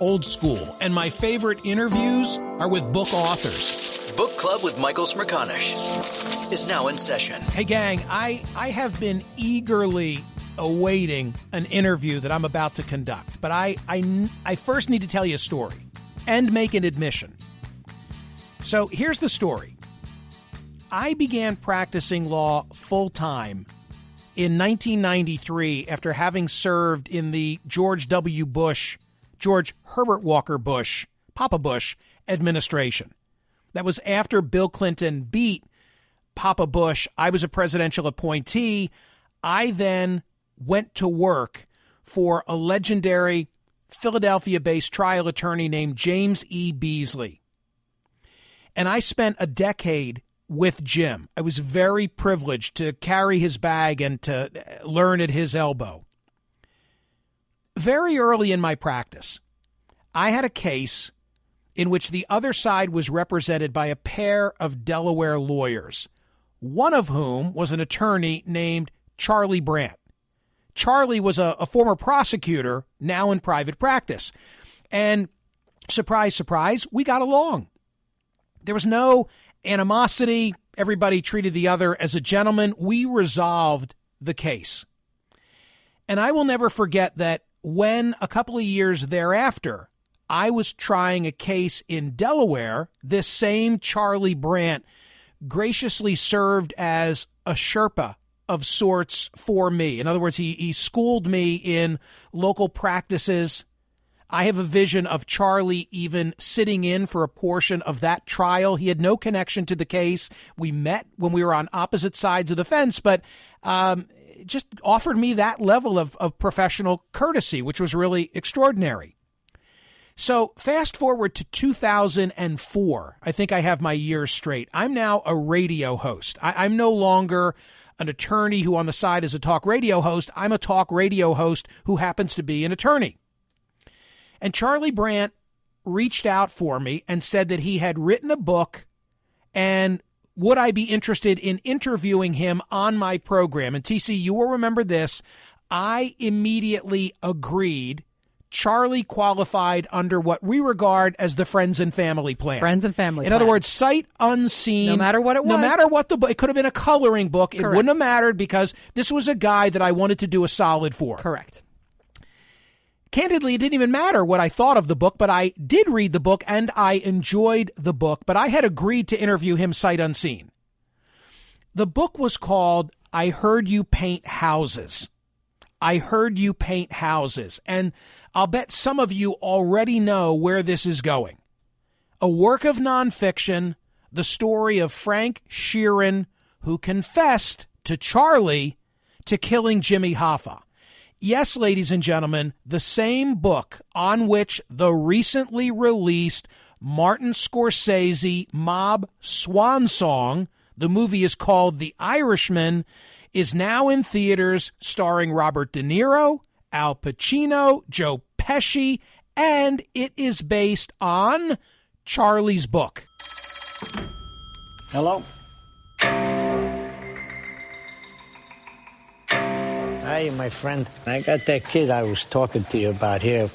Old school. And my favorite interviews are with book authors. Book Club with Michael Smerconish is now in session. Hey, gang, I, I have been eagerly awaiting an interview that I'm about to conduct, but I, I, I first need to tell you a story and make an admission. So here's the story I began practicing law full time in 1993 after having served in the George W. Bush, George Herbert Walker Bush, Papa Bush administration. That was after Bill Clinton beat Papa Bush. I was a presidential appointee. I then went to work for a legendary Philadelphia based trial attorney named James E. Beasley. And I spent a decade with Jim. I was very privileged to carry his bag and to learn at his elbow. Very early in my practice, I had a case in which the other side was represented by a pair of Delaware lawyers, one of whom was an attorney named Charlie Brandt. Charlie was a, a former prosecutor, now in private practice. And surprise, surprise, we got along. There was no animosity. Everybody treated the other as a gentleman. We resolved the case. And I will never forget that when a couple of years thereafter, I was trying a case in Delaware. This same Charlie Brandt graciously served as a Sherpa of sorts for me. In other words, he, he schooled me in local practices. I have a vision of Charlie even sitting in for a portion of that trial. He had no connection to the case. We met when we were on opposite sides of the fence, but um, just offered me that level of, of professional courtesy, which was really extraordinary. So fast forward to 2004. I think I have my years straight. I'm now a radio host. I, am no longer an attorney who on the side is a talk radio host. I'm a talk radio host who happens to be an attorney. And Charlie Brandt reached out for me and said that he had written a book and would I be interested in interviewing him on my program? And TC, you will remember this. I immediately agreed. Charlie qualified under what we regard as the friends and family plan. Friends and family. In plan. other words, sight unseen. No matter what it was. No matter what the book, it could have been a coloring book. It wouldn't have mattered because this was a guy that I wanted to do a solid for. correct. Candidly, it didn't even matter what I thought of the book, but I did read the book and I enjoyed the book. But I had agreed to interview him sight unseen. The book was called I Heard You Paint Houses. I Heard You Paint Houses. And I'll bet some of you already know where this is going. A work of nonfiction, the story of Frank Sheeran, who confessed to Charlie to killing Jimmy Hoffa. Yes, ladies and gentlemen, the same book on which the recently released Martin Scorsese mob swan song, the movie is called The Irishman, is now in theaters starring Robert De Niro, Al Pacino, Joe Pesci, and it is based on Charlie's book. Hello? Hey, my friend. I got that kid I was talking to you about here.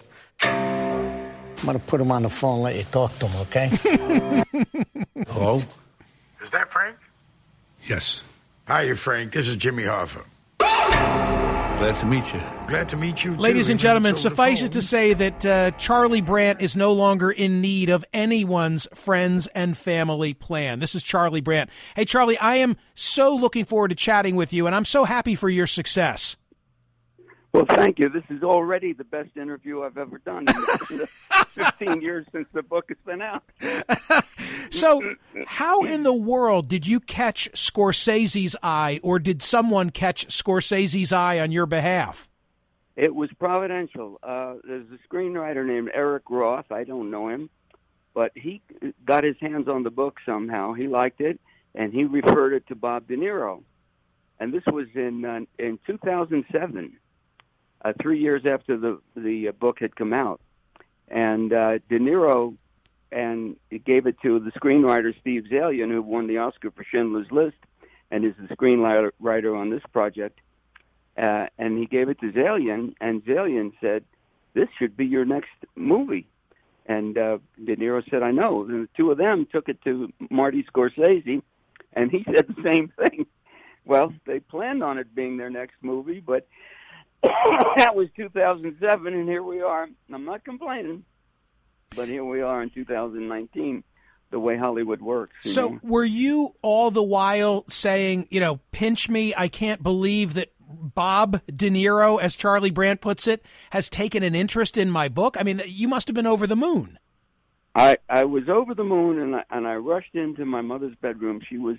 I'm gonna put him on the phone and let you talk to him, okay? Hello? Is that Frank? Yes. Hiya, Frank. This is Jimmy Hoffa. Glad to meet you. Glad to meet you. Ladies and gentlemen, suffice it to say that uh, Charlie Brandt is no longer in need of anyone's friends and family plan. This is Charlie Brandt. Hey, Charlie, I am so looking forward to chatting with you, and I'm so happy for your success. Well, thank you. This is already the best interview I've ever done in the 15 years since the book has been out. So, how in the world did you catch Scorsese's eye, or did someone catch Scorsese's eye on your behalf? It was providential. Uh, there's a screenwriter named Eric Roth. I don't know him, but he got his hands on the book somehow. He liked it, and he referred it to Bob De Niro. And this was in uh, in 2007, uh, three years after the the uh, book had come out. And uh, De Niro and gave it to the screenwriter Steve Zaillian, who won the Oscar for Schindler's List, and is the screenwriter on this project. Uh, and he gave it to Zaillian, and Zaillian said, "This should be your next movie." And uh, De Niro said, "I know." And the two of them took it to Marty Scorsese, and he said the same thing. Well, they planned on it being their next movie, but that was 2007, and here we are. I'm not complaining, but here we are in 2019. The way Hollywood works. So, know? were you all the while saying, you know, pinch me? I can't believe that Bob De Niro, as Charlie Brandt puts it, has taken an interest in my book? I mean, you must have been over the moon. I I was over the moon, and I, and I rushed into my mother's bedroom. She was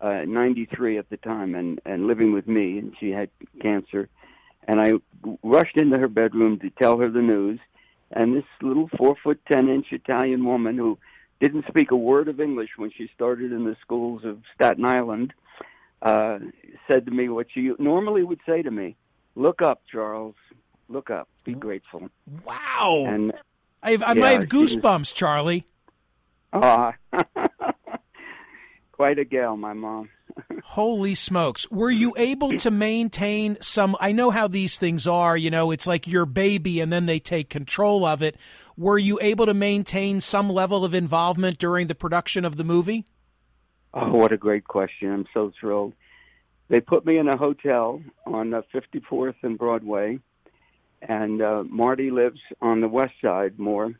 uh, 93 at the time, and and living with me, and she had cancer. And I rushed into her bedroom to tell her the news. And this little four foot ten inch Italian woman who didn't speak a word of English when she started in the schools of Staten Island uh, said to me what she normally would say to me: "Look up, Charles. Look up. Be grateful." Wow. And I, have, I Yeah, have she was- goosebumps, Charlie. Ah, quite a gal, my mom. Holy smokes. Were you able to maintain some? I know how these things are. You know, it's like your baby and then they take control of it. Were you able to maintain some level of involvement during the production of the movie? Oh, what a great question! I'm so thrilled. They put me in a hotel on uh, 54th and Broadway, and uh, Marty lives on the west side more.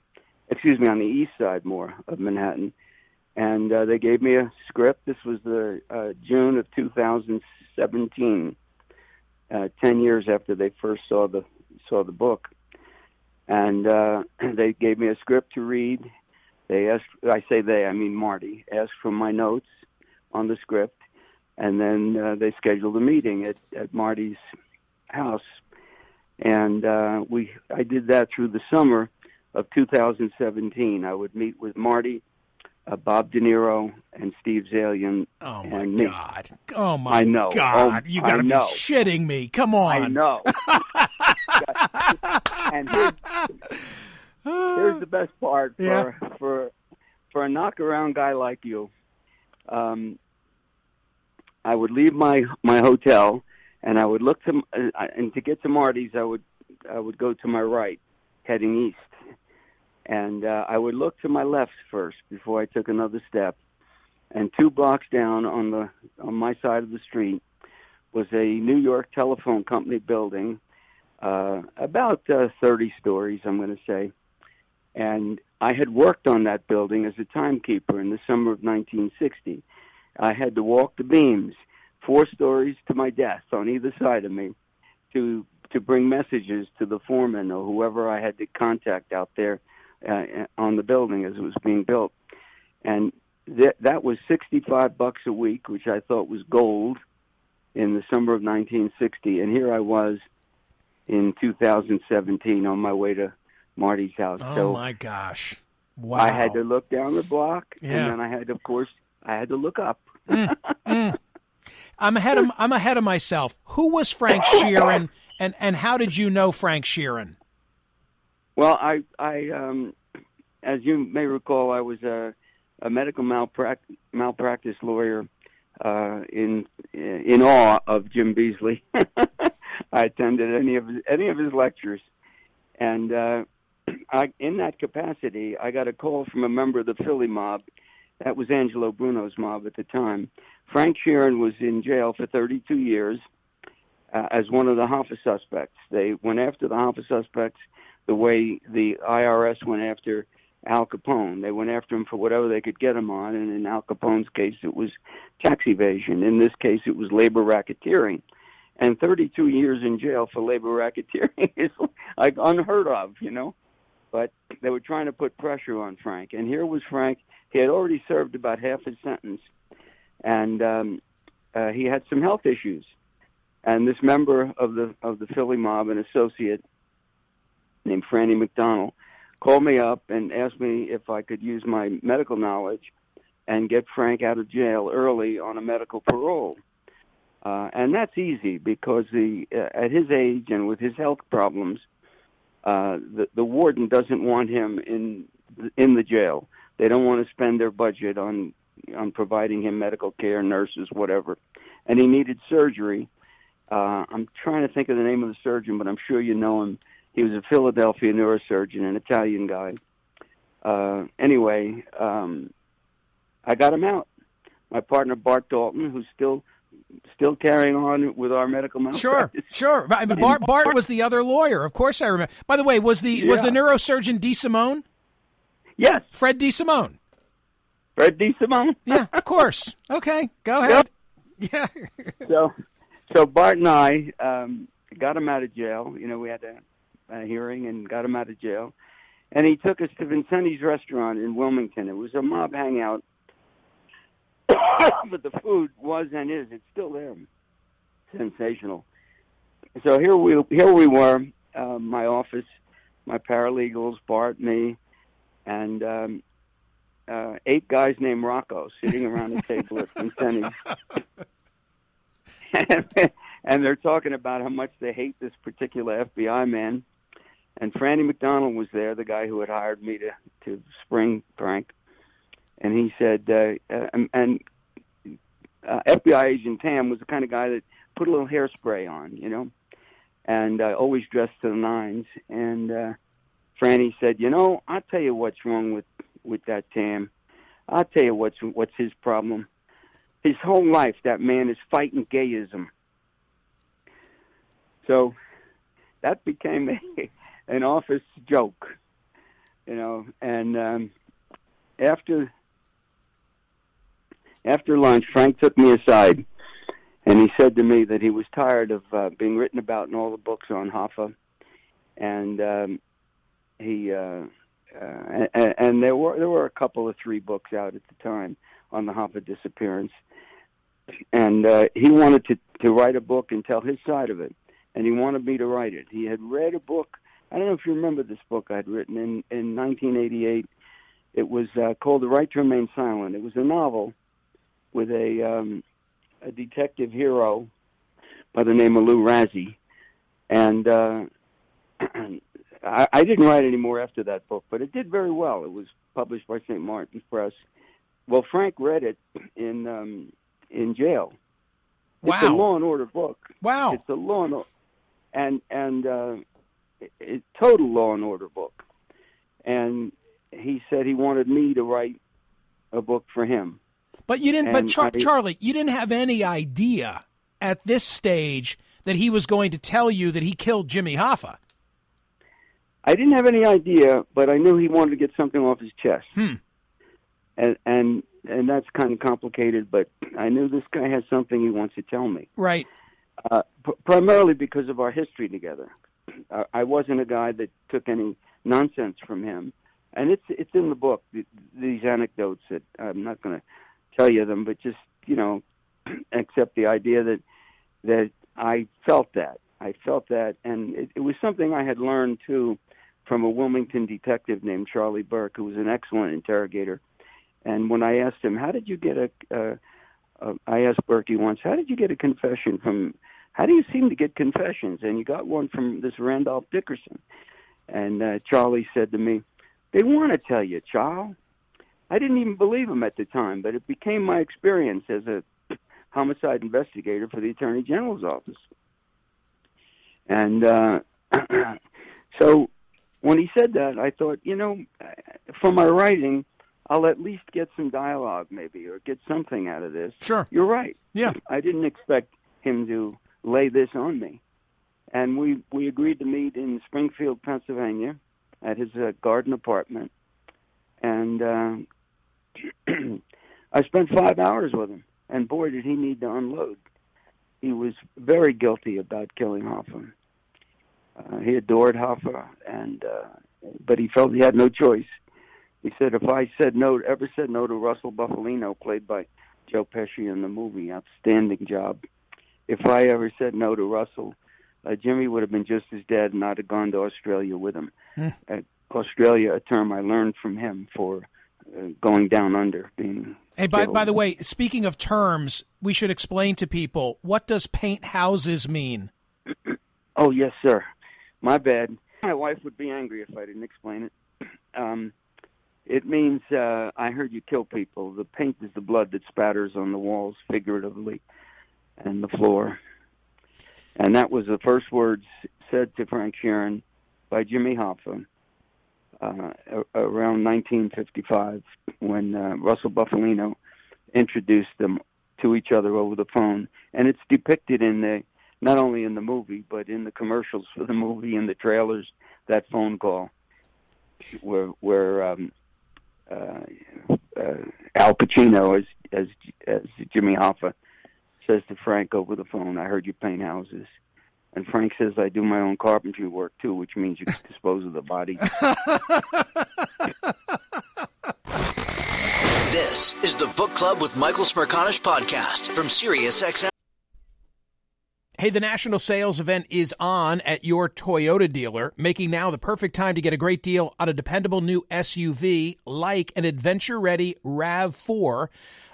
Excuse me, on the east side more of Manhattan. And uh, they gave me a script. This was the uh, June of 2017, uh, ten years after they first saw the saw the book. And uh, they gave me a script to read. They asked, I say they, I mean Marty, asked for my notes on the script, and then uh, they scheduled a meeting at, at Marty's house, and uh, we I did that through the summer of 2017. I would meet with Marty, uh, Bob De Niro, and Steve Zaillian, Oh my and me. God! Oh my I know. God! Oh, you got to be know. shitting me! Come on! I know. and here's the best part for Yeah. for for a knockaround guy like you. Um, I would leave my my hotel, and I would look to uh, and to get to Marty's, I would I would go to my right, heading east, and uh, I would look to my left first before I took another step. And two blocks down on the on my side of the street was a New York telephone company building, uh, about uh, 30 stories, I'm going to say. And I had worked on that building as a timekeeper in the summer of 1960. I had to walk the beams, four stories to my desk on either side of me, to to bring messages to the foreman or whoever I had to contact out there uh, on the building as it was being built. And th- that was 65 bucks a week, which I thought was gold in the summer of 1960. And here I was in 2017 on my way to Marty's house. Oh so my gosh! Wow. I had to look down the block, Yeah. and then I had, of course, I had to look up. I'm ahead of I'm ahead of myself. Who was Frank Sheeran, and and how did you know Frank Sheeran? Well, I, I, um, as you may recall, I was a, a medical malprac- malpractice lawyer uh, in in awe of Jim Beasley. I attended any of any of his lectures, and uh, I, in that capacity, I got a call from a member of the Philly mob. That was Angelo Bruno's mob at the time. Frank Sheeran was in jail for 32 years uh, as one of the Hoffa suspects. They went after the Hoffa suspects the way the IRS went after Al Capone. They went after him for whatever they could get him on, and in Al Capone's case, it was tax evasion. In this case, it was labor racketeering. And 32 years in jail for labor racketeering is like unheard of, you know. But they were trying to put pressure on Frank, and here was Frank. He had already served about half his sentence, and um, uh, he had some health issues. And this member of the of the Philly mob, an associate named Franny McDonald, called me up and asked me if I could use my medical knowledge and get Frank out of jail early on a medical parole. Uh, and that's easy because the uh, at his age and with his health problems, uh, the the warden doesn't want him in in the jail. They don't want to spend their budget on on providing him medical care, nurses, whatever. And he needed surgery. Uh, I'm trying to think of the name of the surgeon, but I'm sure you know him. He was a Philadelphia neurosurgeon, an Italian guy. Uh, anyway, um, I got him out. My partner Bart Dalton, who's still still carrying on with our medical Sure, malpractice. sure. I mean, Bart Bart was the other lawyer. Of course, I remember. By the way, was the was the neurosurgeon D. Simone? Yes, Fred D. Simone. Fred D. Simone. Yeah, of course. Okay, go ahead. Yeah. so, so Bart and I um, got him out of jail. You know, we had a, a hearing and got him out of jail, and he took us to Vincenti's restaurant in Wilmington. It was a mob hangout, but the food was and is it's still there, sensational. So here we here we were, uh, my office, my paralegals, Bart, me, and um, uh, eight guys named Rocco sitting around the table at Vincenti's. and they're talking about how much they hate this particular FBI man. And Franny McDonald was there, the guy who had hired me to to spring Frank. And he said, uh, and, and uh, FBI agent Tam was the kind of guy that put a little hairspray on, you know, and uh, always dressed to the nines. And uh, Franny said, you know, I'll tell you what's wrong with with that Tam. I'll tell you what's what's his problem. His whole life, that man is fighting gayism. So that became a, an office joke, you know. And um, after after lunch, Frank took me aside, and he said to me that he was tired of uh, being written about in all the books on Hoffa, and um, he uh, uh, and, and there were there were a couple of three books out at the time on the Hoffa disappearance, and uh, he wanted to to write a book and tell his side of it, and he wanted me to write it. He had read a book. I don't know if you remember this book I'd written in in 1988. It was uh, called The Right to Remain Silent. It was a novel with a um, a detective hero by the name of Lou Razzie, and uh, I, I didn't write any more after that book, but it did very well. It was published by St. Martin's Press. Well, Frank read it in um, in jail. Wow. It's a Law and Order book. Wow. It's a Law and and and uh, it, total Law and Order book. And he said he wanted me to write a book for him. But you didn't. But Char- I- Charlie, you didn't have any idea at this stage that he was going to tell you that he killed Jimmy Hoffa. I didn't have any idea, but I knew he wanted to get something off his chest. Hmm. And and and that's kind of complicated, but I knew this guy has something he wants to tell me. Right. Uh, p- primarily because of our history together. Uh, I wasn't a guy that took any nonsense from him, and it's it's in the book. th- These anecdotes that I'm not going to tell you them, but just you know, accept the idea that that I felt that I felt that, and it, it was something I had learned too from a Wilmington detective named Charlie Burke, who was an excellent interrogator. And when I asked him, "How did you get a," uh, uh, I asked Berkey once, "How did you get a confession from?" How do you seem to get confessions? And you got one from this Randolph Dickerson. And uh, Charlie said to me, "They want to tell you, child." I didn't even believe him at the time, but it became my experience as a homicide investigator for the Attorney General's office. And uh, so when he said that, I thought, you know, for my writing, I'll at least get some dialogue, maybe, or get something out of this. Sure. You're right. Yeah. I didn't expect him to lay this on me. And we we agreed to meet in Springfield, Pennsylvania, at his uh, garden apartment. And uh, I spent five hours with him, and boy, did he need to unload. He was very guilty about killing Hoffa. Uh, he adored Hoffa, and uh, but he felt he had no choice. He said, "If I said no, ever said no to Russell Bufalino, played by Joe Pesci in the movie, outstanding job. If I ever said no to Russell, uh, Jimmy would have been just as dead and I'd have gone to Australia with him. Uh, Australia, a term I learned from him for uh, going down under, being. Hey, by, killed. by the way, speaking of terms, we should explain to people what does paint houses mean? Oh yes, sir. My bad. My wife would be angry if I didn't explain it. Um, it means uh, I heard you kill people. The paint is the blood that spatters on the walls, figuratively, and the floor. And that was the first words said to Frank Sheeran by Jimmy Hoffa uh, around 1955 when uh, Russell Bufalino introduced them to each other over the phone. And it's depicted in the not only in the movie but in the commercials for the movie and the trailers. That phone call where where um, uh, uh, Al Pacino as as as Jimmy Hoffa says to Frank over the phone, "I heard you paint houses." And Frank says, "I do my own carpentry work too, which means you can dispose of the body." This is the Book Club with Michael Smerconish podcast from SiriusXM. Hey, the national sales event is on at your Toyota dealer, making now the perfect time to get a great deal on a dependable new SUV like an adventure ready RAV4.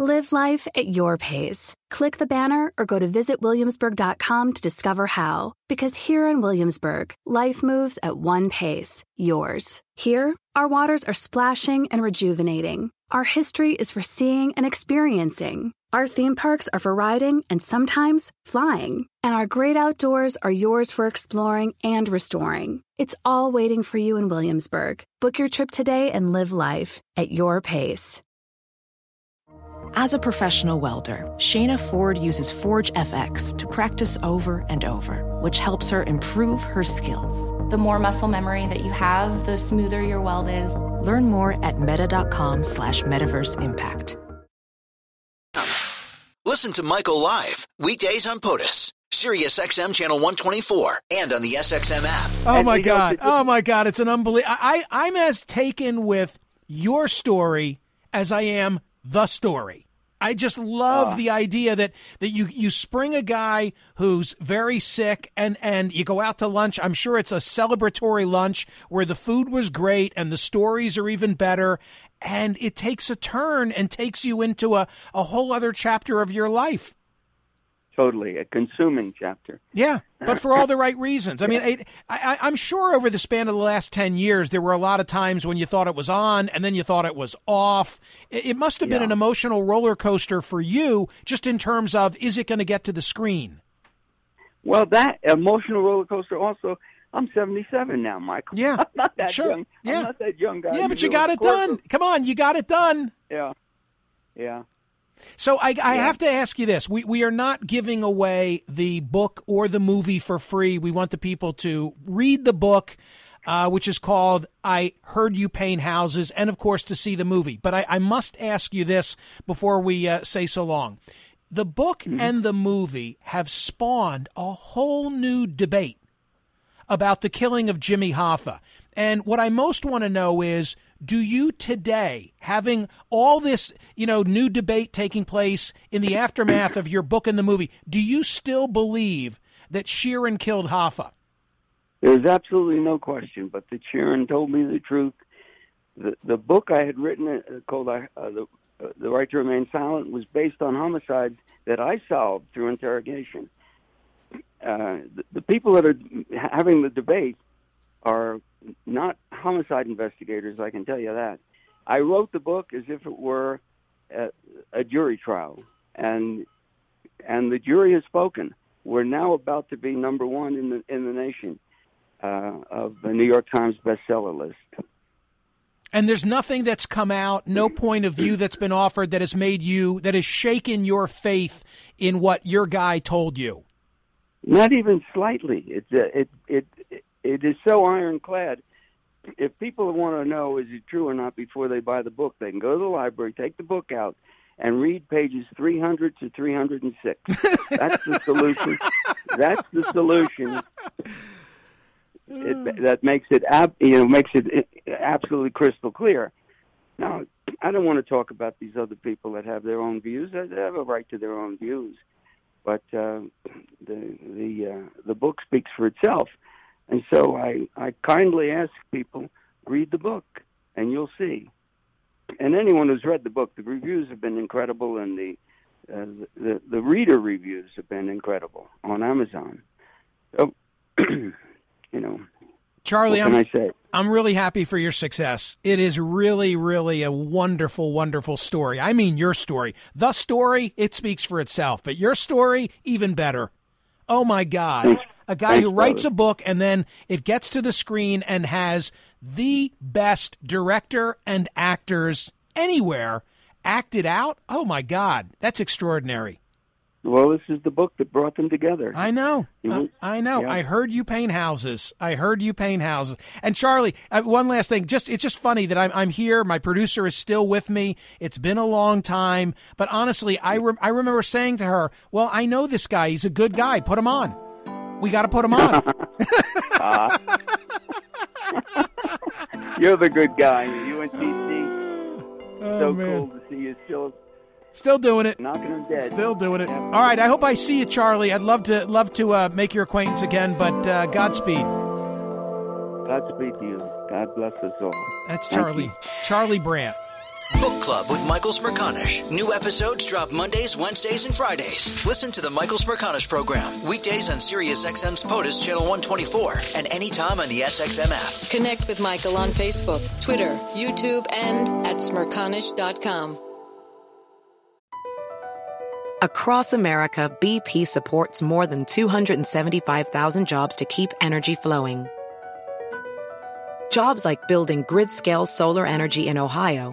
Live life at your pace. Click the banner or go to visitwilliamsburg.com to discover how. Because here in Williamsburg, life moves at one pace, yours. Here, our waters are splashing and rejuvenating. Our history is for seeing and experiencing. Our theme parks are for riding and sometimes flying. And our great outdoors are yours for exploring and restoring. It's all waiting for you in Williamsburg. Book your trip today and live life at your pace. As a professional welder, Shayna Ford uses Forge FX to practice over and over, which helps her improve her skills. The more muscle memory that you have, the smoother your weld is. Learn more at meta.com slash metaverse impact. Listen to Michael live weekdays on POTUS, Sirius XM channel 124, and on the SXM app. Oh my God. Oh my God. It's an unbelievable. I, I'm as taken with your story as I am the story. I just love ah. the idea that, that you, you spring a guy who's very sick and, and you go out to lunch. I'm sure it's a celebratory lunch where the food was great and the stories are even better. And it takes a turn and takes you into a, a whole other chapter of your life. Totally, a consuming chapter. Yeah, but for all the right reasons. I mean, it, I, I- I'm sure over the span of the last 10 years, there were a lot of times when you thought it was on and then you thought it was off. It, it must have been Yeah. an emotional roller coaster for you, just in terms of is it going to get to the screen? Well, that emotional roller coaster. Also, I'm 77 now, Michael. Yeah, I'm not that sure. young. Yeah. I'm not that young guy. yeah, but you got it. done. Come on, you got it done. Yeah, yeah. So I, I have to ask you this: we we are not giving away the book or the movie for free. We want the people to read the book, uh, which is called "I Heard You Paint Houses," and of course to see the movie. But I, I must ask you this before we uh, say so long: the book and the movie have spawned a whole new debate about the killing of Jimmy Hoffa. And what I most want to know is do you today, having all this, you know, new debate taking place in the aftermath of your book and the movie, do you still believe that Sheeran killed Hoffa? There's absolutely no question. But the Sheeran told me the truth. The the book I had written uh, called uh, the uh, the right to remain silent was based on homicides that I solved through interrogation. Uh, the, the people that are having the debate are not homicide investigators. I can tell you that. I wrote the book as if it were a, a jury trial, and and the jury has spoken. We're now about to be number one in the in the nation uh, of the New York Times bestseller list. And there's nothing that's come out, no point of view that's been offered that has made you, that has shaken your faith in what your guy told you. Not even slightly. It's uh, it it it is so ironclad. If people want to know is it true or not before they buy the book, they can go to the library, take the book out, and read pages 300 to 306. That's the solution. That's the solution. It, that makes it you know makes it absolutely crystal clear. Now, I don't want to talk about these other people that have their own views. They have a right to their own views, but uh, the the uh, the book speaks for itself. And so I, I kindly ask people read the book, and you'll see. And anyone who's read the book, the reviews have been incredible, and the uh, the the reader reviews have been incredible on Amazon. So, you know, Charlie, I'm, I say? I'm really happy for your success. It is really, really a wonderful, wonderful story. I mean, your story. The story, it speaks for itself, but your story, even better. Oh my God. A guy Thanks, who writes brother. a book and then it gets to the screen and has the best director and actors anywhere acted out. Oh my God. That's extraordinary. Well, this is the book that brought them together. I know. I, I know. yeah. I heard you paint houses. I heard you paint houses. And Charlie, uh, one last thing. Just it's just funny that I'm I'm here. My producer is still with me. It's been a long time, but honestly, I rem- I remember saying to her, "Well, I know this guy. He's a good guy. Put him on. We got to put him on." You're the good guy. You and TC. Oh, so man. cool to see you still Still doing it. knocking them dead. Still doing it. All right. I hope I see you, Charlie. I'd love to love to uh, make your acquaintance again, but uh, Godspeed. Godspeed to you. God bless us all. That's Charlie. Charlie Brandt. Book Club with Michael Smerconish. New episodes drop Mondays, Wednesdays, and Fridays. Listen to the Michael Smerconish program weekdays on SiriusXM's POTUS Channel 124 and anytime on the SXM app. Connect with Michael on Facebook, Twitter, YouTube, and at smerconish.com. Across America, BP supports more than 275,000 jobs to keep energy flowing. Jobs like building grid scale solar energy in Ohio